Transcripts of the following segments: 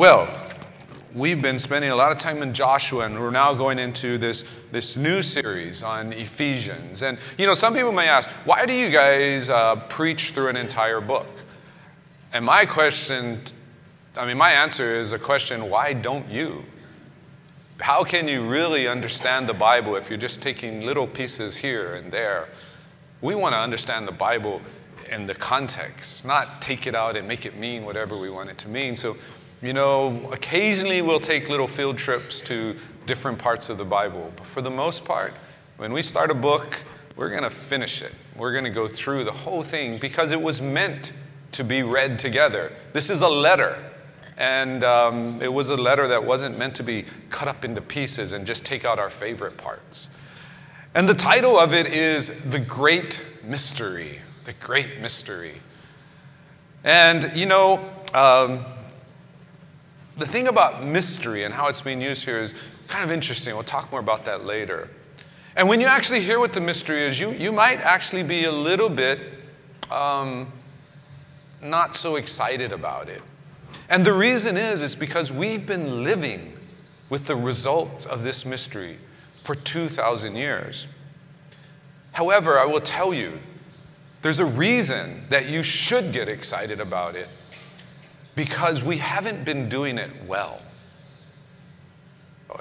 Well, we've been spending a lot of time in Joshua, and we're now going into this, this new series on Ephesians. And, you know, some people may ask, why do you guys uh, preach through an entire book? And my question, I mean, my answer is a question why don't you? How can you really understand the Bible if you're just taking little pieces here and there? We want to understand the Bible in the context, not take it out and make it mean whatever we want it to mean. So, you know, occasionally we'll take little field trips to different parts of the Bible. But for the most part, when we start a book, we're going to finish it. We're going to go through the whole thing because it was meant to be read together. This is a letter. And um, it was a letter that wasn't meant to be cut up into pieces and just take out our favorite parts. And the title of it is The Great Mystery. The Great Mystery. And, you know, um, the thing about mystery and how it's being used here is kind of interesting. We'll talk more about that later. And when you actually hear what the mystery is, you, you might actually be a little bit um, not so excited about it. And the reason is, is because we've been living with the results of this mystery for 2,000 years. However, I will tell you, there's a reason that you should get excited about it because we haven't been doing it well.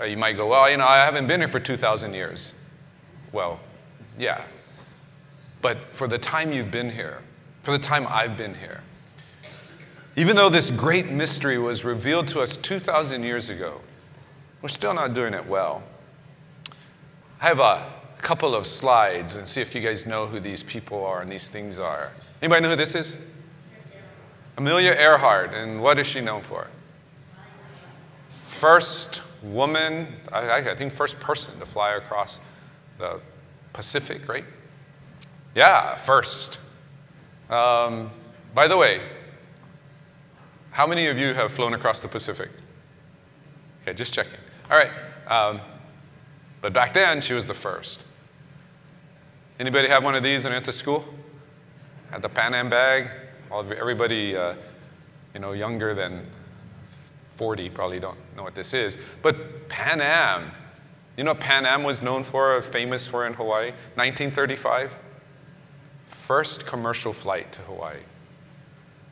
You might go, well, you know, I haven't been here for 2,000 years. Well, yeah. But for the time you've been here, for the time I've been here, even though this great mystery was revealed to us 2,000 years ago, we're still not doing it well. I have a couple of slides and see if you guys know who these people are and these things are. Anybody know who this is? Amelia Earhart, and what is she known for? First woman, I, I think first person to fly across the Pacific, right? Yeah, first. Um, by the way, how many of you have flown across the Pacific? Okay, just checking. All right. Um, but back then, she was the first. Anybody have one of these when you went to school? Had the Pan Am bag? Everybody, uh, you know, younger than 40 probably don't know what this is. But Pan Am, you know Pan Am was known for, famous for in Hawaii? 1935? First commercial flight to Hawaii.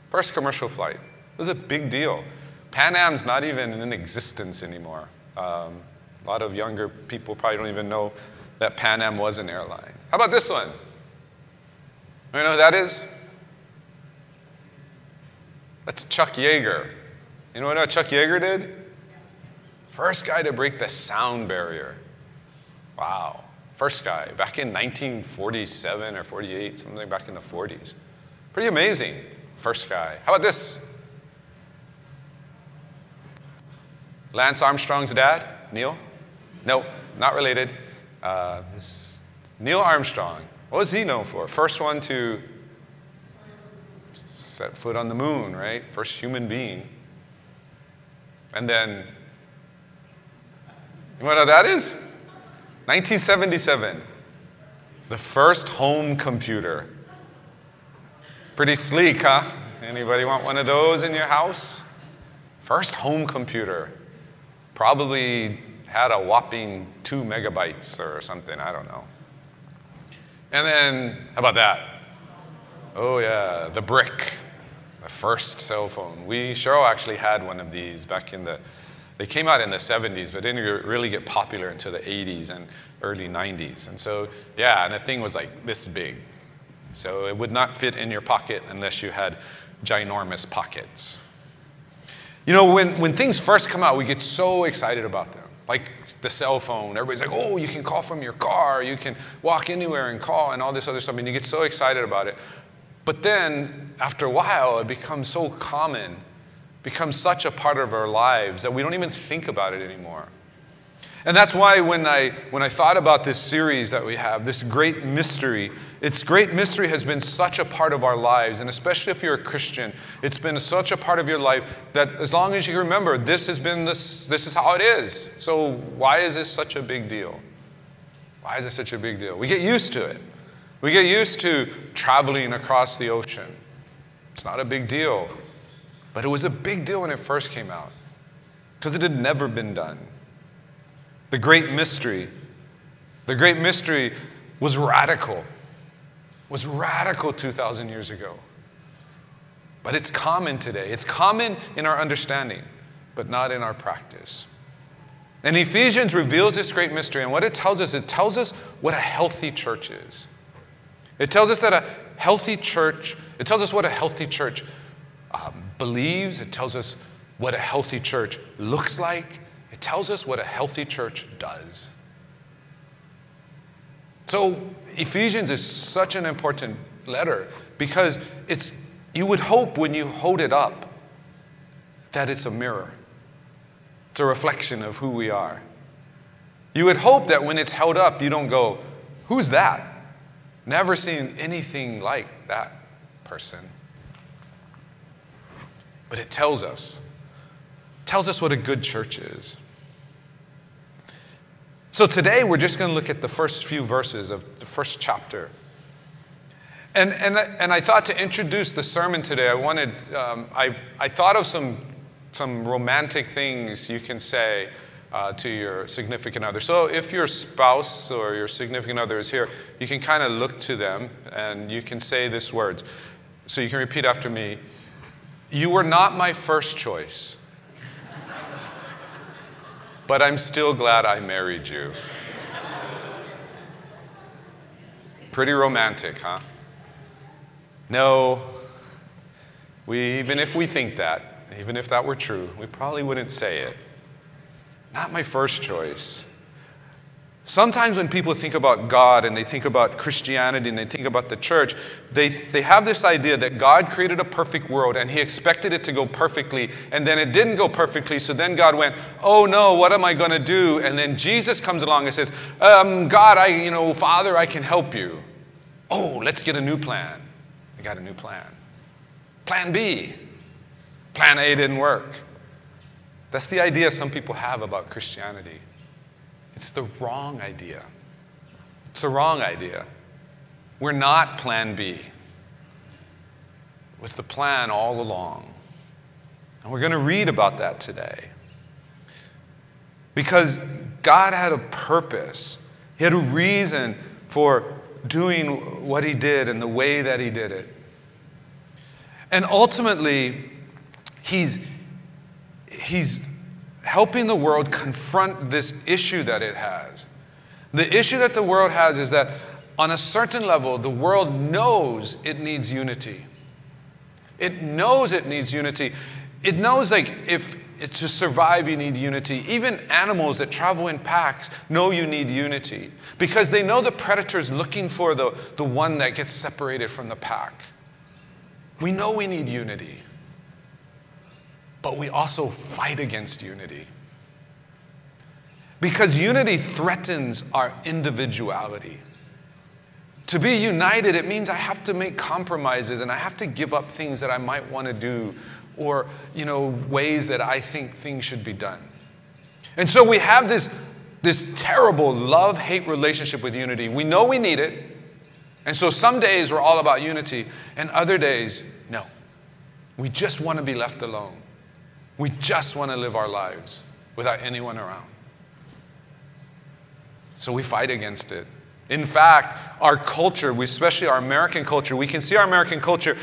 First commercial flight. It was a big deal. Pan Am's not even in existence anymore. Um, a lot of younger people probably don't even know that Pan Am was an airline. How about this one? You know who that is? That's Chuck Yeager. You know what Chuck Yeager did? First guy to break the sound barrier. Wow. First guy, back in 1947 or 48, something back in the 40s. Pretty amazing. First guy. How about this? Lance Armstrong's dad, Neil? No, not related. Uh, Neil Armstrong. What was he known for? First one to set foot on the moon, right? First human being. And then, you know what that is? 1977. The first home computer. Pretty sleek, huh? Anybody want one of those in your house? First home computer. Probably had a whopping two megabytes or something, I don't know. And then, how about that? Oh, yeah, the brick first cell phone. We, Cheryl actually had one of these back in the, they came out in the 70s, but didn't really get popular until the 80s and early 90s. And so, yeah, and the thing was like this big. So it would not fit in your pocket unless you had ginormous pockets. You know, when, when things first come out, we get so excited about them. Like the cell phone, everybody's like, oh, you can call from your car, you can walk anywhere and call, and all this other stuff, and you get so excited about it. But then, after a while, it becomes so common, becomes such a part of our lives that we don't even think about it anymore. And that's why when I, when I thought about this series that we have, this great mystery, its great mystery has been such a part of our lives, and especially if you're a Christian, it's been such a part of your life that as long as you remember, this has been this, this is how it is. So why is this such a big deal? Why is it such a big deal? We get used to it. We get used to traveling across the ocean. It's not a big deal. But it was a big deal when it first came out. because it had never been done. The great mystery, the great mystery was radical, was radical 2,000 years ago. But it's common today. It's common in our understanding, but not in our practice. And Ephesians reveals this great mystery, and what it tells us, it tells us what a healthy church is. It tells us that a healthy church, it tells us what a healthy church um, believes, it tells us what a healthy church looks like, it tells us what a healthy church does. So, Ephesians is such an important letter because it's, you would hope when you hold it up that it's a mirror. It's a reflection of who we are. You would hope that when it's held up, you don't go, Who's that? Never seen anything like that person. But it tells us, tells us what a good church is. So today we're just going to look at the first few verses of the first chapter. And, and, and I thought to introduce the sermon today, I wanted, um, I, I thought of some some romantic things you can say uh, to your significant other. So if your spouse or your significant other is here, you can kind of look to them and you can say this words. So you can repeat after me You were not my first choice, but I'm still glad I married you. Pretty romantic, huh? No, we, even if we think that, even if that were true, we probably wouldn't say it. Not my first choice. Sometimes when people think about God and they think about Christianity and they think about the church, they, they have this idea that God created a perfect world and He expected it to go perfectly, and then it didn't go perfectly. So then God went, Oh no, what am I going to do? And then Jesus comes along and says, um, God, I, you know, Father, I can help you. Oh, let's get a new plan. I got a new plan. Plan B. Plan A didn't work. That's the idea some people have about Christianity. It's the wrong idea. It's the wrong idea. We're not plan B. It was the plan all along. And we're going to read about that today. Because God had a purpose, He had a reason for doing what He did and the way that He did it. And ultimately, He's, he's helping the world confront this issue that it has. The issue that the world has is that on a certain level, the world knows it needs unity. It knows it needs unity. It knows, like, if to survive, you need unity. Even animals that travel in packs know you need unity because they know the predator's looking for the, the one that gets separated from the pack. We know we need unity but we also fight against unity. Because unity threatens our individuality. To be united, it means I have to make compromises and I have to give up things that I might want to do or, you know, ways that I think things should be done. And so we have this, this terrible love hate relationship with unity. We know we need it. And so some days we're all about unity, and other days, no. We just want to be left alone. We just want to live our lives without anyone around. So we fight against it. In fact, our culture, especially our American culture, we can see our American culture,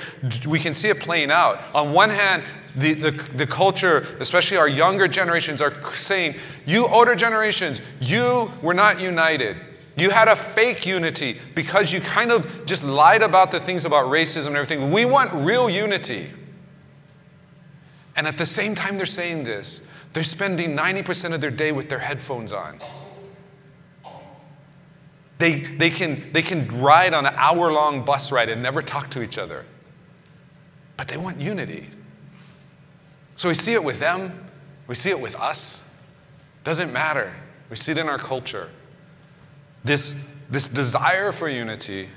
we can see it playing out. On one hand, the, the, the culture, especially our younger generations, are saying, You older generations, you were not united. You had a fake unity because you kind of just lied about the things about racism and everything. We want real unity. And at the same time they're saying this, they're spending 90% of their day with their headphones on. They, they, can, they can ride on an hour long bus ride and never talk to each other. But they want unity. So we see it with them, we see it with us. Doesn't matter. We see it in our culture. This, this desire for unity,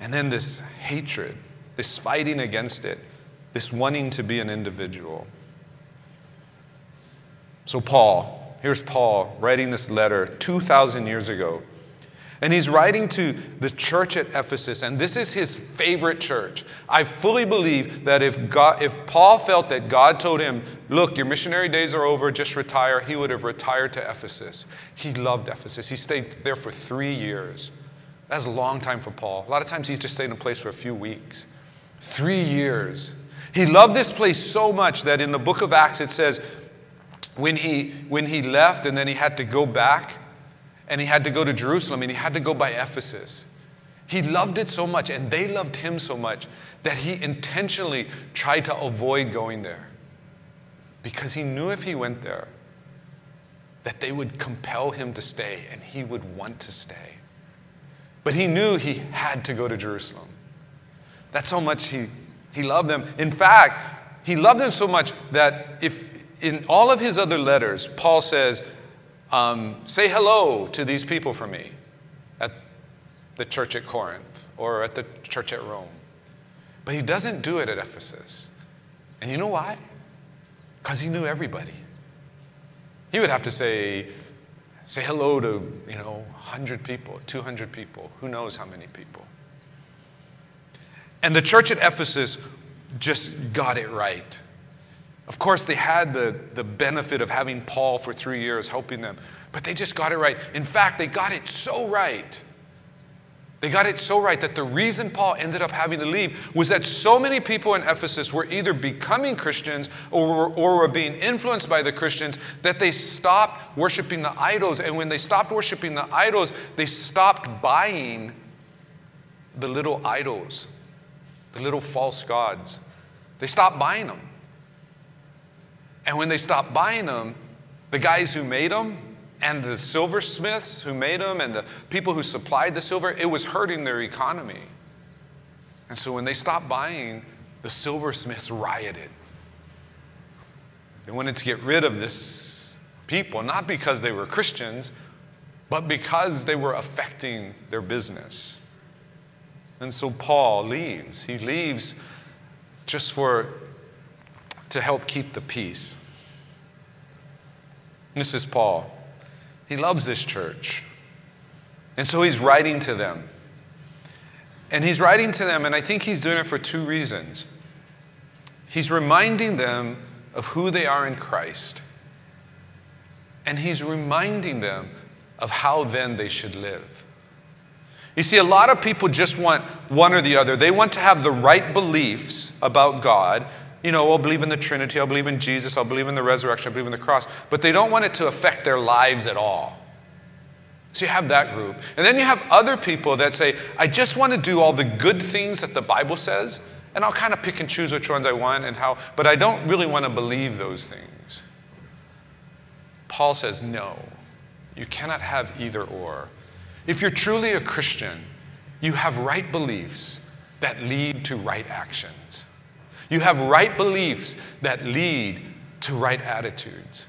and then this hatred, this fighting against it this wanting to be an individual. So, Paul, here's Paul writing this letter 2,000 years ago. And he's writing to the church at Ephesus, and this is his favorite church. I fully believe that if, God, if Paul felt that God told him, Look, your missionary days are over, just retire, he would have retired to Ephesus. He loved Ephesus. He stayed there for three years. That's a long time for Paul. A lot of times he's just stayed in a place for a few weeks. Three years. He loved this place so much that in the book of Acts it says, when he, when he left and then he had to go back, and he had to go to Jerusalem and he had to go by Ephesus. He loved it so much and they loved him so much that he intentionally tried to avoid going there because he knew if he went there that they would compel him to stay and he would want to stay. But he knew he had to go to Jerusalem. That's how much he, he loved them. In fact, he loved them so much that if in all of his other letters, Paul says, um, say hello to these people for me at the church at Corinth or at the church at Rome. But he doesn't do it at Ephesus. And you know why? Because he knew everybody. He would have to say, say hello to, you know, 100 people, 200 people, who knows how many people. And the church at Ephesus just got it right. Of course, they had the, the benefit of having Paul for three years helping them, but they just got it right. In fact, they got it so right. They got it so right that the reason Paul ended up having to leave was that so many people in Ephesus were either becoming Christians or, or were being influenced by the Christians that they stopped worshiping the idols. And when they stopped worshiping the idols, they stopped buying the little idols, the little false gods. They stopped buying them. And when they stopped buying them, the guys who made them and the silversmiths who made them and the people who supplied the silver, it was hurting their economy. And so when they stopped buying, the silversmiths rioted. They wanted to get rid of this people, not because they were Christians, but because they were affecting their business. And so Paul leaves. He leaves just for to help keep the peace. This is Paul. He loves this church. And so he's writing to them. And he's writing to them, and I think he's doing it for two reasons. He's reminding them of who they are in Christ, and he's reminding them of how then they should live. You see, a lot of people just want one or the other. They want to have the right beliefs about God, you know, oh, I'll believe in the Trinity, I'll believe in Jesus, I'll believe in the resurrection, I believe in the cross, but they don't want it to affect their lives at all. So you have that group. And then you have other people that say, I just want to do all the good things that the Bible says, and I'll kind of pick and choose which ones I want and how, but I don't really want to believe those things. Paul says, no, you cannot have either or. If you're truly a Christian, you have right beliefs that lead to right actions. You have right beliefs that lead to right attitudes,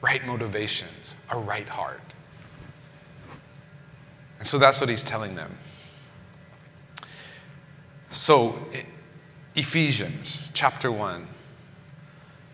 right motivations, a right heart. And so that's what he's telling them. So, Ephesians chapter 1,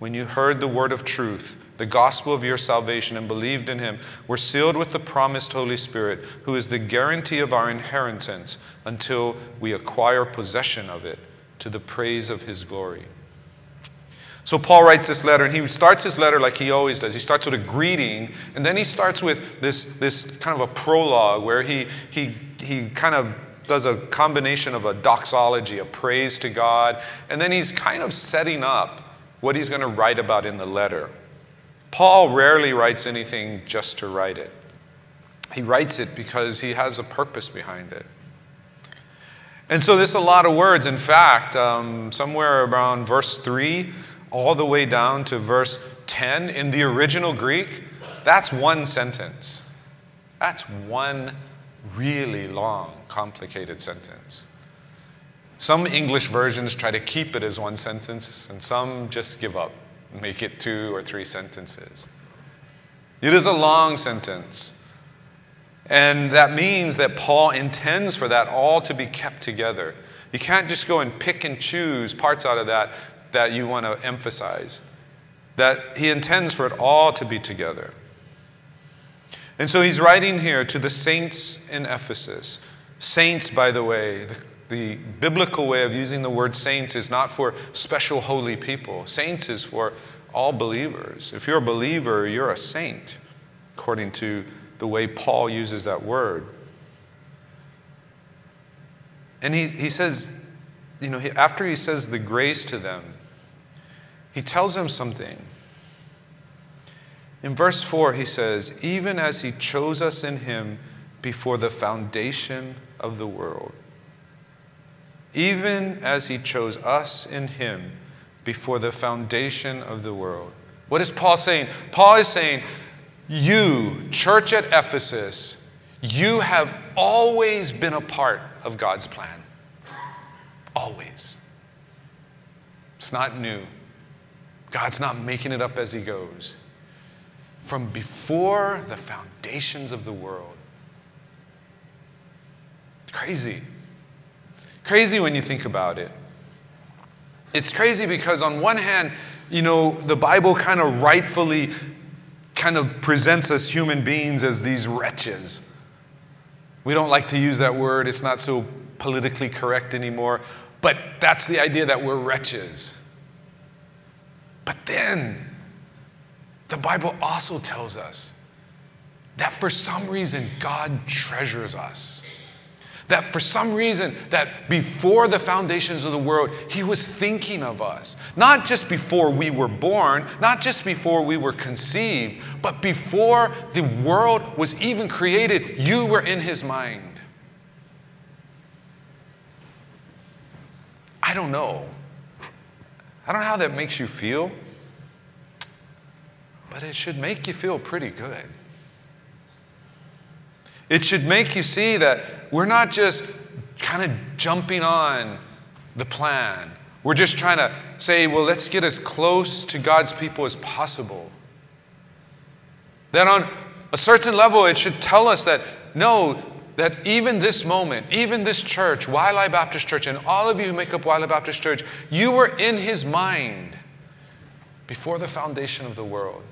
when you heard the word of truth, the gospel of your salvation, and believed in him, were sealed with the promised Holy Spirit, who is the guarantee of our inheritance until we acquire possession of it to the praise of his glory. So Paul writes this letter, and he starts his letter like he always does. He starts with a greeting, and then he starts with this, this kind of a prologue where he, he, he kind of does a combination of a doxology, a praise to God, and then he's kind of setting up what he's going to write about in the letter. Paul rarely writes anything just to write it. He writes it because he has a purpose behind it. And so there's a lot of words. In fact, um, somewhere around verse 3 all the way down to verse 10 in the original Greek, that's one sentence. That's one really long, complicated sentence. Some English versions try to keep it as one sentence, and some just give up, make it two or three sentences. It is a long sentence. And that means that Paul intends for that all to be kept together. You can't just go and pick and choose parts out of that that you want to emphasize. That he intends for it all to be together. And so he's writing here to the saints in Ephesus. Saints, by the way, the the biblical way of using the word saints is not for special holy people. Saints is for all believers. If you're a believer, you're a saint, according to the way Paul uses that word. And he, he says, you know, he, after he says the grace to them, he tells them something. In verse 4, he says, Even as he chose us in him before the foundation of the world even as he chose us in him before the foundation of the world. What is Paul saying? Paul is saying, You, church at Ephesus, you have always been a part of God's plan. Always. It's not new. God's not making it up as he goes. From before the foundations of the world. Crazy. Crazy when you think about it. It's crazy because, on one hand, you know, the Bible kind of rightfully kind of presents us human beings as these wretches. We don't like to use that word, it's not so politically correct anymore, but that's the idea that we're wretches. But then, the Bible also tells us that for some reason God treasures us that for some reason that before the foundations of the world he was thinking of us. Not just before we were born not just before we were conceived but before the world was even created you were in his mind. I don't know. I don't know how that makes you feel but it should make you feel pretty good it should make you see that we're not just kind of jumping on the plan. We're just trying to say, well, let's get as close to God's people as possible. That on a certain level, it should tell us that no, that even this moment, even this church, Waialae Baptist Church, and all of you who make up Waialae Baptist Church, you were in His mind before the foundation of the world.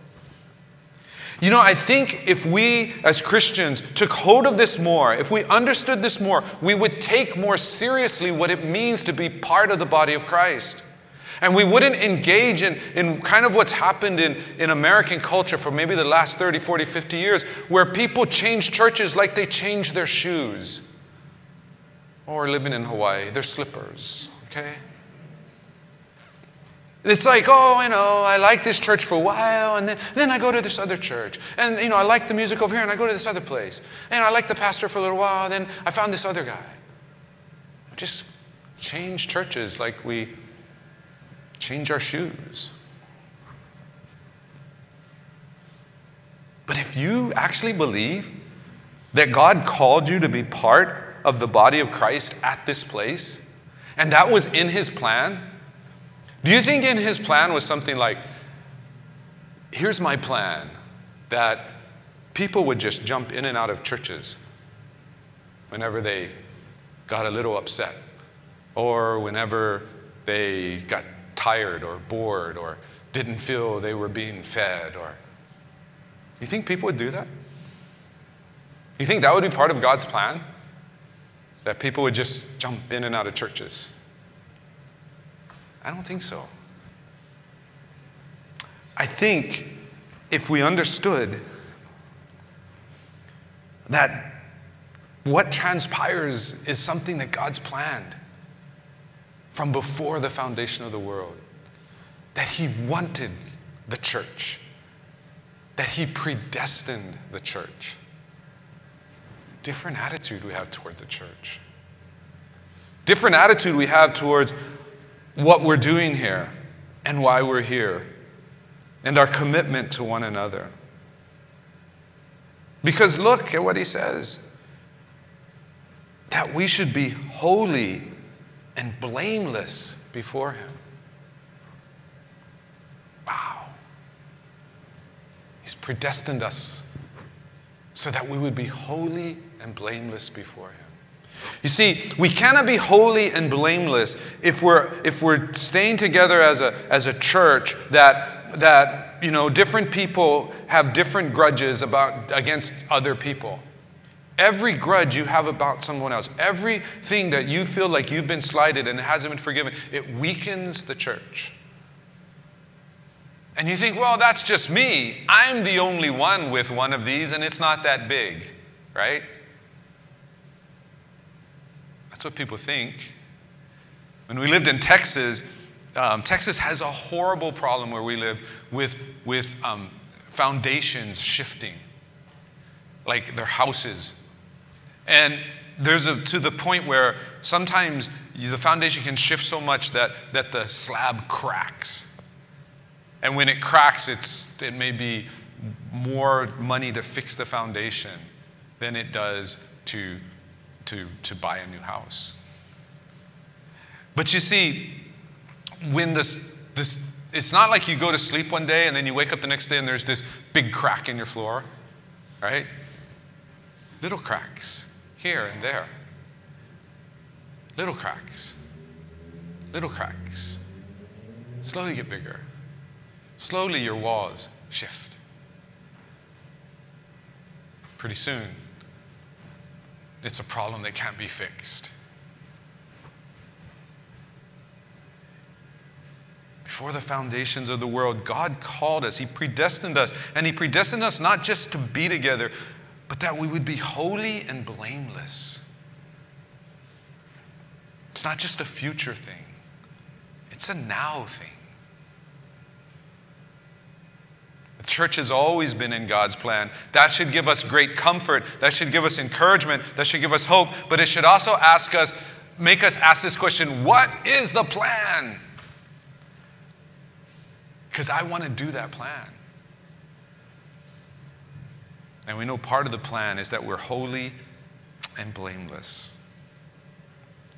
You know, I think if we as Christians took hold of this more, if we understood this more, we would take more seriously what it means to be part of the body of Christ. And we wouldn't engage in, in kind of what's happened in, in American culture for maybe the last 30, 40, 50 years, where people change churches like they change their shoes. Or living in Hawaii, their slippers, okay? It's like, oh, you know, I like this church for a while, and then, then I go to this other church. And, you know, I like the music over here, and I go to this other place. And I like the pastor for a little while, then I found this other guy. Just change churches like we change our shoes. But if you actually believe that God called you to be part of the body of Christ at this place, and that was in His plan, do you think in his plan was something like, here's my plan, that people would just jump in and out of churches whenever they got a little upset, or whenever they got tired or bored, or didn't feel they were being fed or you think people would do that? You think that would be part of God's plan? That people would just jump in and out of churches? I don't think so. I think if we understood that what transpires is something that God's planned from before the foundation of the world, that He wanted the church, that He predestined the church. Different attitude we have towards the church. Different attitude we have towards what we're doing here and why we're here and our commitment to one another. Because look at what he says that we should be holy and blameless before him. Wow. He's predestined us so that we would be holy and blameless before him. You see, we cannot be holy and blameless if we're, if we're staying together as a, as a church that, that, you know, different people have different grudges about, against other people. Every grudge you have about someone else, everything that you feel like you've been slighted and hasn't been forgiven, it weakens the church. And you think, well, that's just me. I'm the only one with one of these, and it's not that big, right? That's what people think. When we lived in Texas, um, Texas has a horrible problem where we live with, with um, foundations shifting, like their houses. And there's a, to the point where sometimes the foundation can shift so much that, that the slab cracks. And when it cracks, it's, it may be more money to fix the foundation than it does to to, to buy a new house. But you see, when this, this, it's not like you go to sleep one day and then you wake up the next day and there's this big crack in your floor, right? Little cracks here and there. Little cracks. Little cracks. Slowly get bigger. Slowly your walls shift. Pretty soon, it's a problem that can't be fixed. Before the foundations of the world, God called us. He predestined us. And He predestined us not just to be together, but that we would be holy and blameless. It's not just a future thing, it's a now thing. Church has always been in God's plan. That should give us great comfort. That should give us encouragement. That should give us hope. But it should also ask us, make us ask this question what is the plan? Because I want to do that plan. And we know part of the plan is that we're holy and blameless.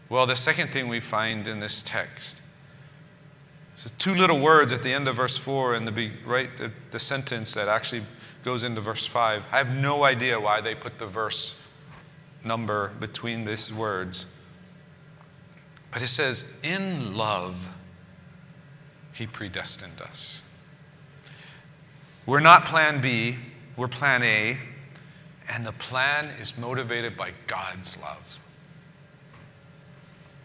Well, the second thing we find in this text so two little words at the end of verse 4 and the, right, the, the sentence that actually goes into verse 5. I have no idea why they put the verse number between these words. But it says, In love, he predestined us. We're not plan B, we're plan A, and the plan is motivated by God's love.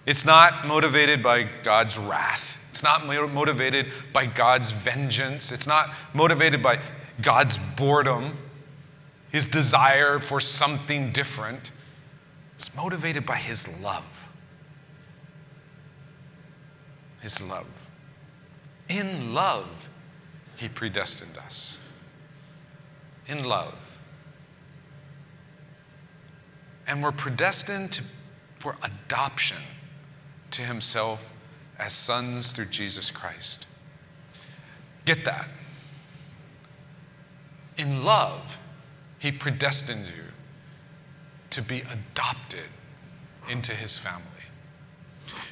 It's not motivated by God's wrath. It's not motivated by God's vengeance. It's not motivated by God's boredom, his desire for something different. It's motivated by his love. His love. In love, he predestined us. In love. And we're predestined to, for adoption to himself as sons through Jesus Christ. Get that. In love, He predestined you to be adopted into His family.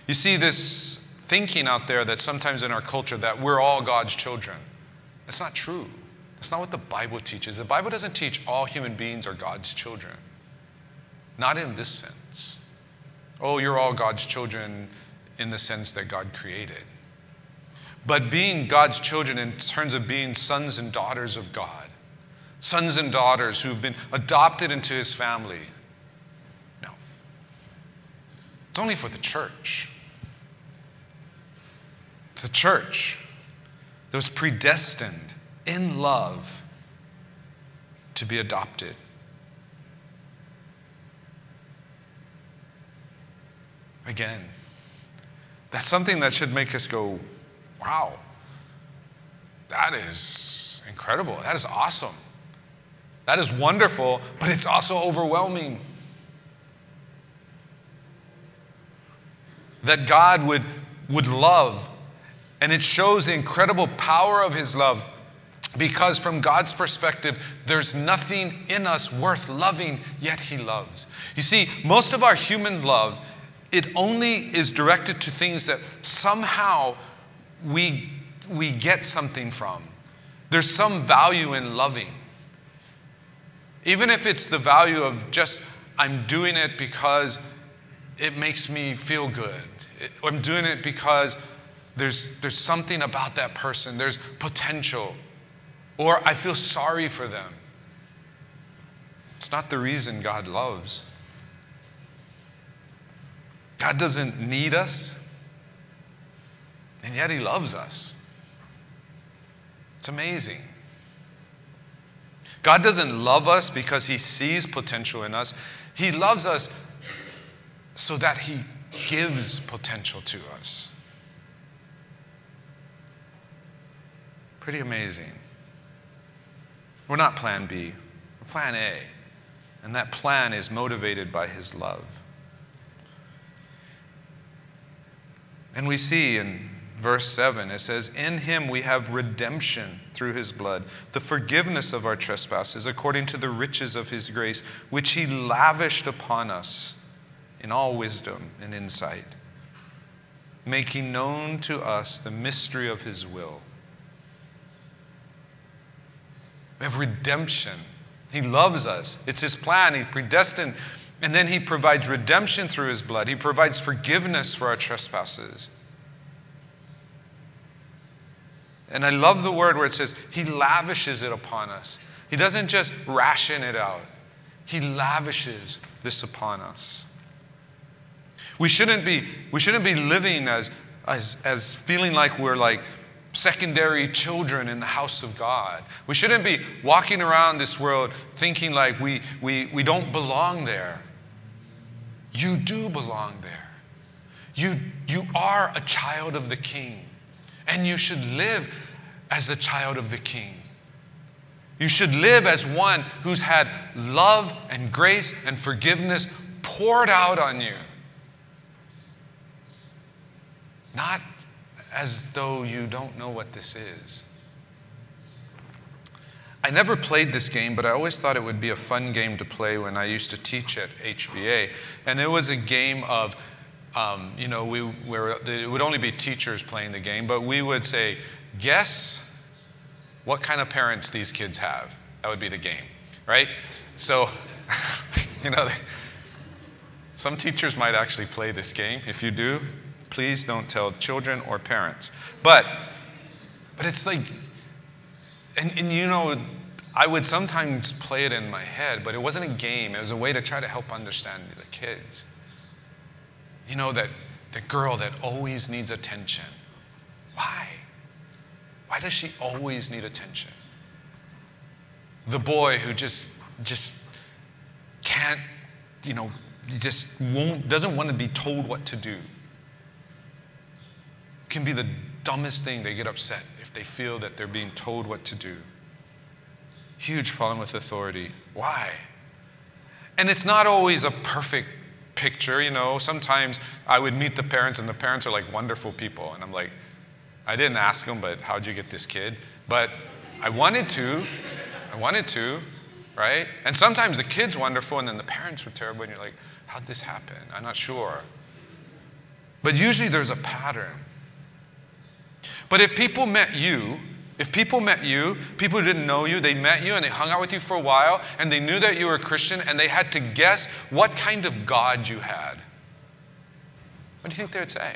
You see this thinking out there that sometimes in our culture that we're all God's children. That's not true. That's not what the Bible teaches. The Bible doesn't teach all human beings are God's children. Not in this sense. Oh, you're all God's children in the sense that God created. but being God's children in terms of being sons and daughters of God, sons and daughters who've been adopted into his family. No. It's only for the church. It's a church that was predestined in love to be adopted. Again, that's something that should make us go, wow, that is incredible. That is awesome. That is wonderful, but it's also overwhelming. That God would, would love, and it shows the incredible power of His love because, from God's perspective, there's nothing in us worth loving, yet He loves. You see, most of our human love, it only is directed to things that somehow we, we get something from. There's some value in loving. Even if it's the value of just, I'm doing it because it makes me feel good. I'm doing it because there's, there's something about that person, there's potential, or I feel sorry for them. It's not the reason God loves. God doesn't need us, and yet He loves us. It's amazing. God doesn't love us because He sees potential in us, He loves us so that He gives potential to us. Pretty amazing. We're not plan B, we're plan A. And that plan is motivated by His love. And we see in verse 7, it says, In him we have redemption through his blood, the forgiveness of our trespasses, according to the riches of his grace, which he lavished upon us in all wisdom and insight, making known to us the mystery of his will. We have redemption. He loves us, it's his plan. He predestined and then he provides redemption through his blood. He provides forgiveness for our trespasses. And I love the word where it says he lavishes it upon us. He doesn't just ration it out, he lavishes this upon us. We shouldn't be, we shouldn't be living as, as, as feeling like we're like secondary children in the house of God. We shouldn't be walking around this world thinking like we, we, we don't belong there. You do belong there. You, you are a child of the king, and you should live as the child of the king. You should live as one who's had love and grace and forgiveness poured out on you. Not as though you don't know what this is. I never played this game, but I always thought it would be a fun game to play when I used to teach at HBA. And it was a game of, um, you know, we were, it would only be teachers playing the game, but we would say, guess what kind of parents these kids have. That would be the game, right? So, you know, some teachers might actually play this game. If you do, please don't tell children or parents. But, but it's like and, and you know, I would sometimes play it in my head, but it wasn't a game. It was a way to try to help understand the kids. You know, that the girl that always needs attention. Why? Why does she always need attention? The boy who just just can't, you know, just won't doesn't want to be told what to do. Can be the dumbest thing they get upset they feel that they're being told what to do. Huge problem with authority. Why? And it's not always a perfect picture, you know. Sometimes I would meet the parents, and the parents are like wonderful people. And I'm like, I didn't ask them, but how'd you get this kid? But I wanted to. I wanted to, right? And sometimes the kid's wonderful, and then the parents were terrible, and you're like, how'd this happen? I'm not sure. But usually there's a pattern. But if people met you, if people met you, people who didn't know you, they met you and they hung out with you for a while and they knew that you were a Christian and they had to guess what kind of God you had, what do you think they would say?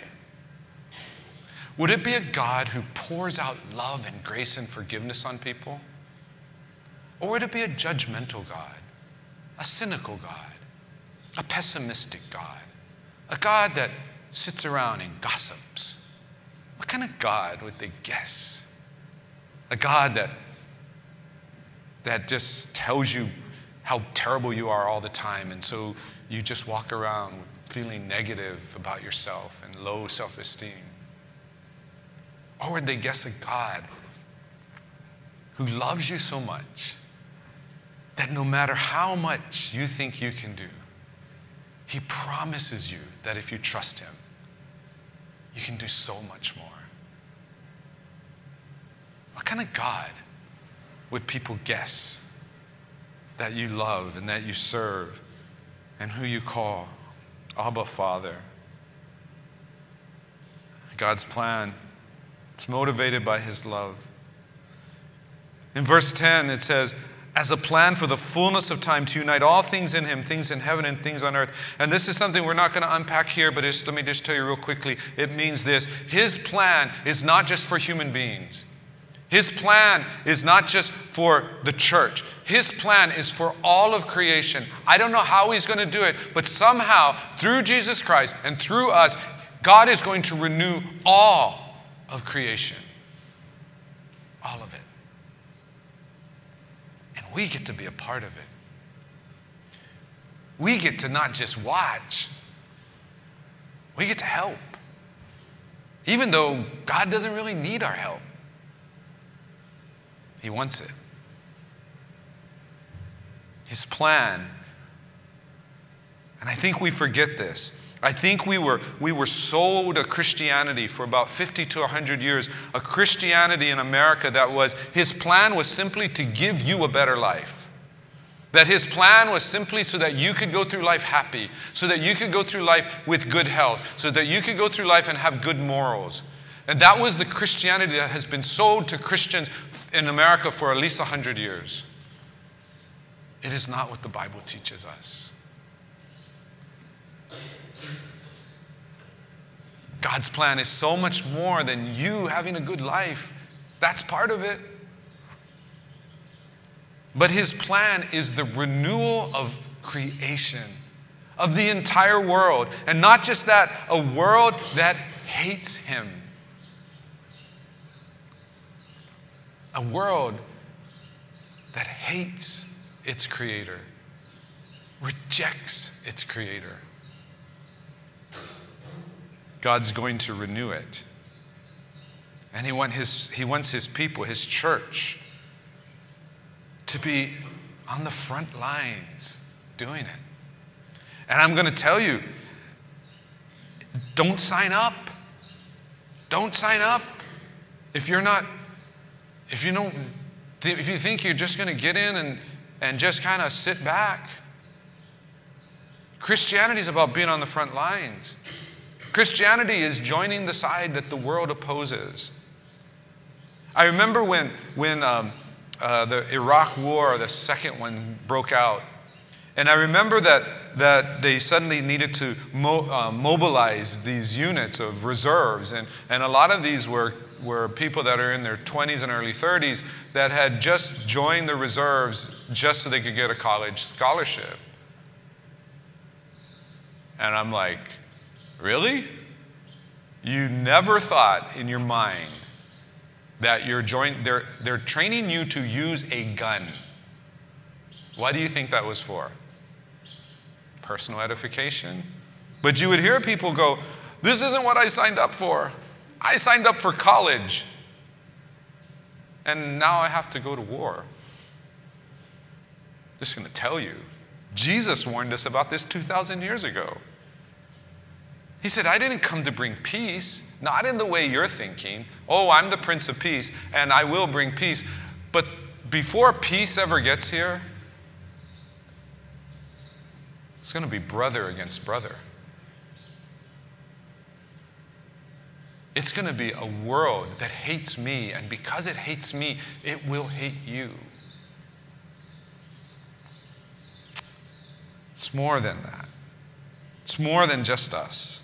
Would it be a God who pours out love and grace and forgiveness on people? Or would it be a judgmental God, a cynical God, a pessimistic God, a God that sits around and gossips? What kind of God would they guess? A God that, that just tells you how terrible you are all the time, and so you just walk around feeling negative about yourself and low self esteem? Or would they guess a God who loves you so much that no matter how much you think you can do, He promises you that if you trust Him, you can do so much more? What kind of God would people guess that you love and that you serve and who you call Abba Father? God's plan it's motivated by his love. In verse 10, it says, as a plan for the fullness of time to unite all things in him, things in heaven and things on earth. And this is something we're not going to unpack here, but let me just tell you real quickly. It means this His plan is not just for human beings, His plan is not just for the church. His plan is for all of creation. I don't know how He's going to do it, but somehow, through Jesus Christ and through us, God is going to renew all of creation. All of it. And we get to be a part of it. We get to not just watch, we get to help. Even though God doesn't really need our help, He wants it. His plan. And I think we forget this. I think we were, we were sold a Christianity for about 50 to 100 years, a Christianity in America that was, his plan was simply to give you a better life. That his plan was simply so that you could go through life happy, so that you could go through life with good health, so that you could go through life and have good morals. And that was the Christianity that has been sold to Christians in America for at least 100 years. It is not what the Bible teaches us. God's plan is so much more than you having a good life. That's part of it. But his plan is the renewal of creation, of the entire world. And not just that, a world that hates him. A world that hates its creator, rejects its creator. God's going to renew it. And he, want his, he wants his people, his church, to be on the front lines doing it. And I'm going to tell you don't sign up. Don't sign up if you're not, if you don't, if you think you're just going to get in and, and just kind of sit back. Christianity is about being on the front lines. Christianity is joining the side that the world opposes. I remember when, when um, uh, the Iraq War, the second one, broke out. And I remember that, that they suddenly needed to mo- uh, mobilize these units of reserves. And, and a lot of these were, were people that are in their 20s and early 30s that had just joined the reserves just so they could get a college scholarship. And I'm like, Really? You never thought in your mind that you're join- they're, they're training you to use a gun. Why do you think that was for? Personal edification? But you would hear people go, This isn't what I signed up for. I signed up for college. And now I have to go to war. Just going to tell you, Jesus warned us about this 2,000 years ago. He said, I didn't come to bring peace, not in the way you're thinking. Oh, I'm the Prince of Peace, and I will bring peace. But before peace ever gets here, it's going to be brother against brother. It's going to be a world that hates me, and because it hates me, it will hate you. It's more than that, it's more than just us.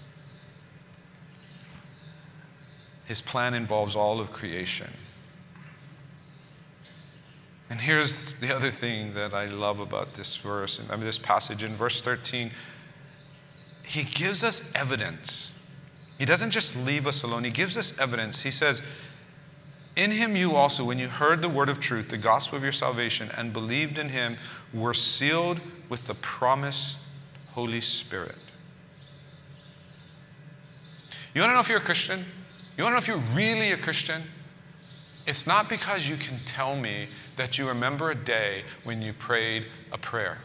His plan involves all of creation. And here's the other thing that I love about this verse, and I mean, this passage in verse 13. He gives us evidence. He doesn't just leave us alone, He gives us evidence. He says, In Him you also, when you heard the word of truth, the gospel of your salvation, and believed in Him, were sealed with the promised Holy Spirit. You want to know if you're a Christian? You want to know if you're really a Christian? It's not because you can tell me that you remember a day when you prayed a prayer.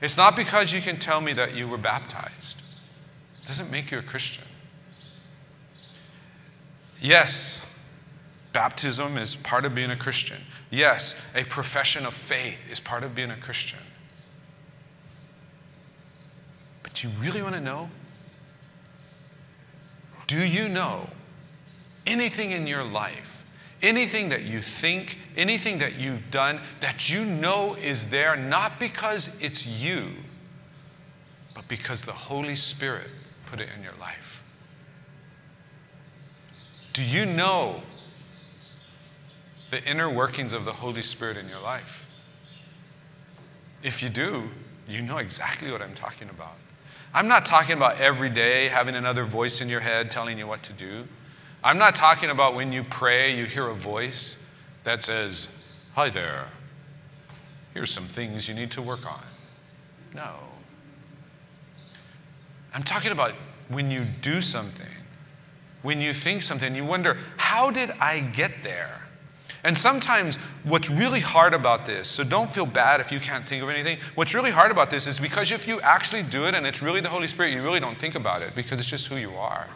It's not because you can tell me that you were baptized. It doesn't make you a Christian. Yes, baptism is part of being a Christian. Yes, a profession of faith is part of being a Christian. But do you really want to know? Do you know anything in your life, anything that you think, anything that you've done that you know is there not because it's you, but because the Holy Spirit put it in your life? Do you know the inner workings of the Holy Spirit in your life? If you do, you know exactly what I'm talking about. I'm not talking about every day having another voice in your head telling you what to do. I'm not talking about when you pray, you hear a voice that says, Hi there, here's some things you need to work on. No. I'm talking about when you do something, when you think something, you wonder, How did I get there? And sometimes what's really hard about this, so don't feel bad if you can't think of anything. What's really hard about this is because if you actually do it and it's really the Holy Spirit, you really don't think about it because it's just who you are.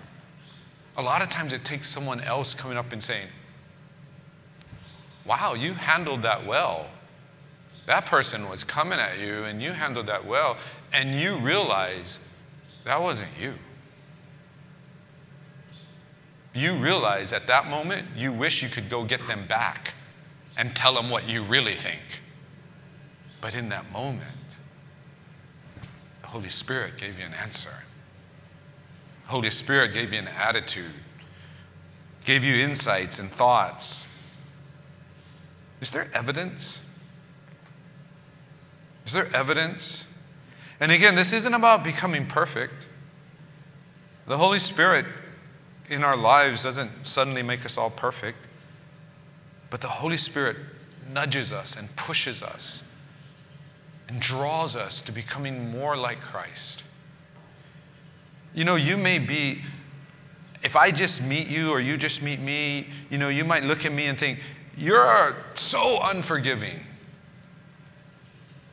A lot of times it takes someone else coming up and saying, Wow, you handled that well. That person was coming at you and you handled that well, and you realize that wasn't you. You realize at that moment, you wish you could go get them back and tell them what you really think. But in that moment, the Holy Spirit gave you an answer. The Holy Spirit gave you an attitude, gave you insights and thoughts. Is there evidence? Is there evidence? And again, this isn't about becoming perfect. The Holy Spirit in our lives doesn't suddenly make us all perfect, but the Holy Spirit nudges us and pushes us and draws us to becoming more like Christ. You know, you may be, if I just meet you or you just meet me, you know, you might look at me and think, you're so unforgiving.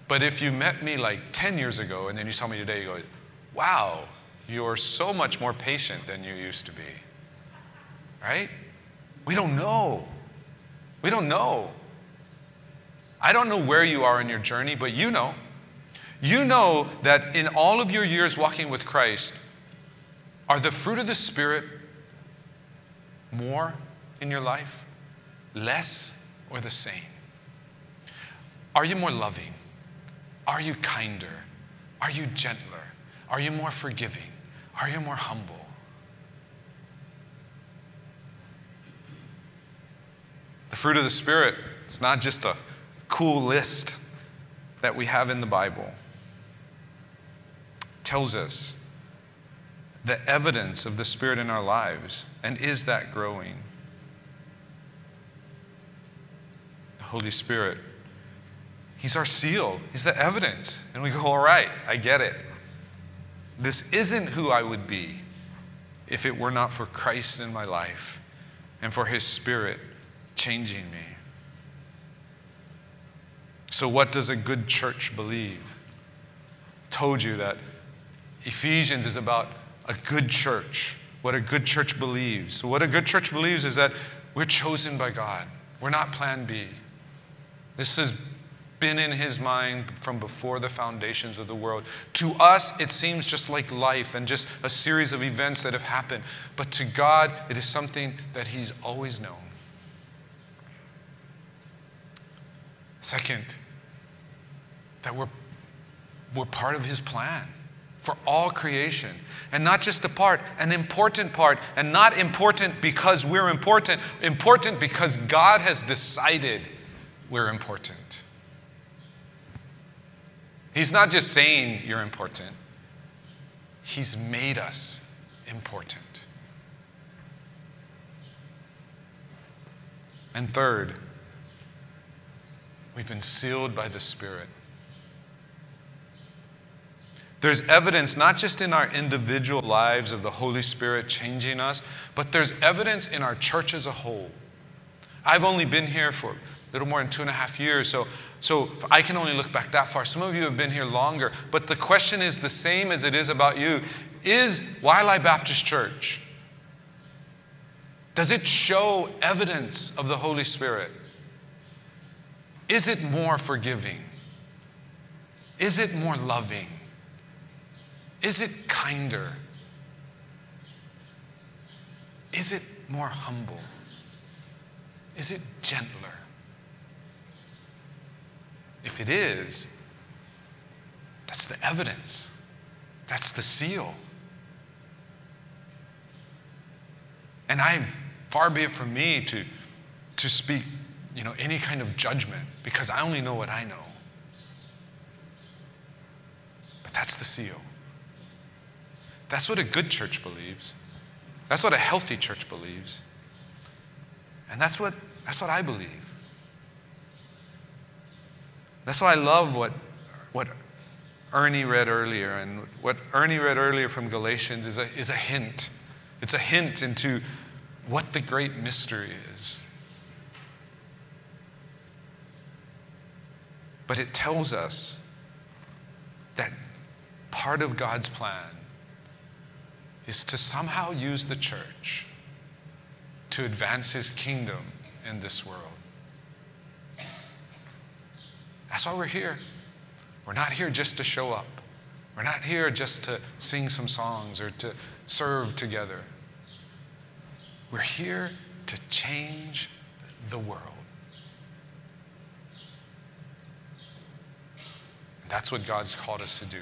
But if you met me like 10 years ago and then you saw me today, you go, wow, you're so much more patient than you used to be. Right? We don't know. We don't know. I don't know where you are in your journey, but you know. You know that in all of your years walking with Christ, are the fruit of the Spirit more in your life, less, or the same? Are you more loving? Are you kinder? Are you gentler? Are you more forgiving? Are you more humble? The fruit of the Spirit, it's not just a cool list that we have in the Bible. It tells us the evidence of the Spirit in our lives. And is that growing? The Holy Spirit, He's our seal, He's the evidence. And we go, all right, I get it. This isn't who I would be if it were not for Christ in my life and for His Spirit changing me. So, what does a good church believe? Told you that Ephesians is about a good church, what a good church believes. So, what a good church believes is that we're chosen by God, we're not plan B. This has been in his mind from before the foundations of the world. To us, it seems just like life and just a series of events that have happened. But to God, it is something that he's always known. Second, that we're, we're part of his plan. for all creation. And not just a part, an important part. And not important because we're important, important because God has decided we're important. He's not just saying you're important, He's made us important. And third, we've been sealed by the Spirit. There's evidence not just in our individual lives of the Holy Spirit changing us, but there's evidence in our church as a whole. I've only been here for a little more than two and a half years, so, so I can only look back that far. Some of you have been here longer, but the question is the same as it is about you. Is Waialae Baptist Church, does it show evidence of the Holy Spirit? Is it more forgiving? Is it more loving? Is it kinder? Is it more humble? Is it gentler? If it is, that's the evidence. That's the seal. And I, far be it from me to, to speak, you know, any kind of judgment because I only know what I know. But that's the seal. That's what a good church believes. That's what a healthy church believes. And that's what, that's what I believe. That's why I love what, what Ernie read earlier. And what Ernie read earlier from Galatians is a, is a hint. It's a hint into what the great mystery is. But it tells us that part of God's plan is to somehow use the church to advance his kingdom in this world. That's why we're here. We're not here just to show up. We're not here just to sing some songs or to serve together. We're here to change the world. That's what God's called us to do.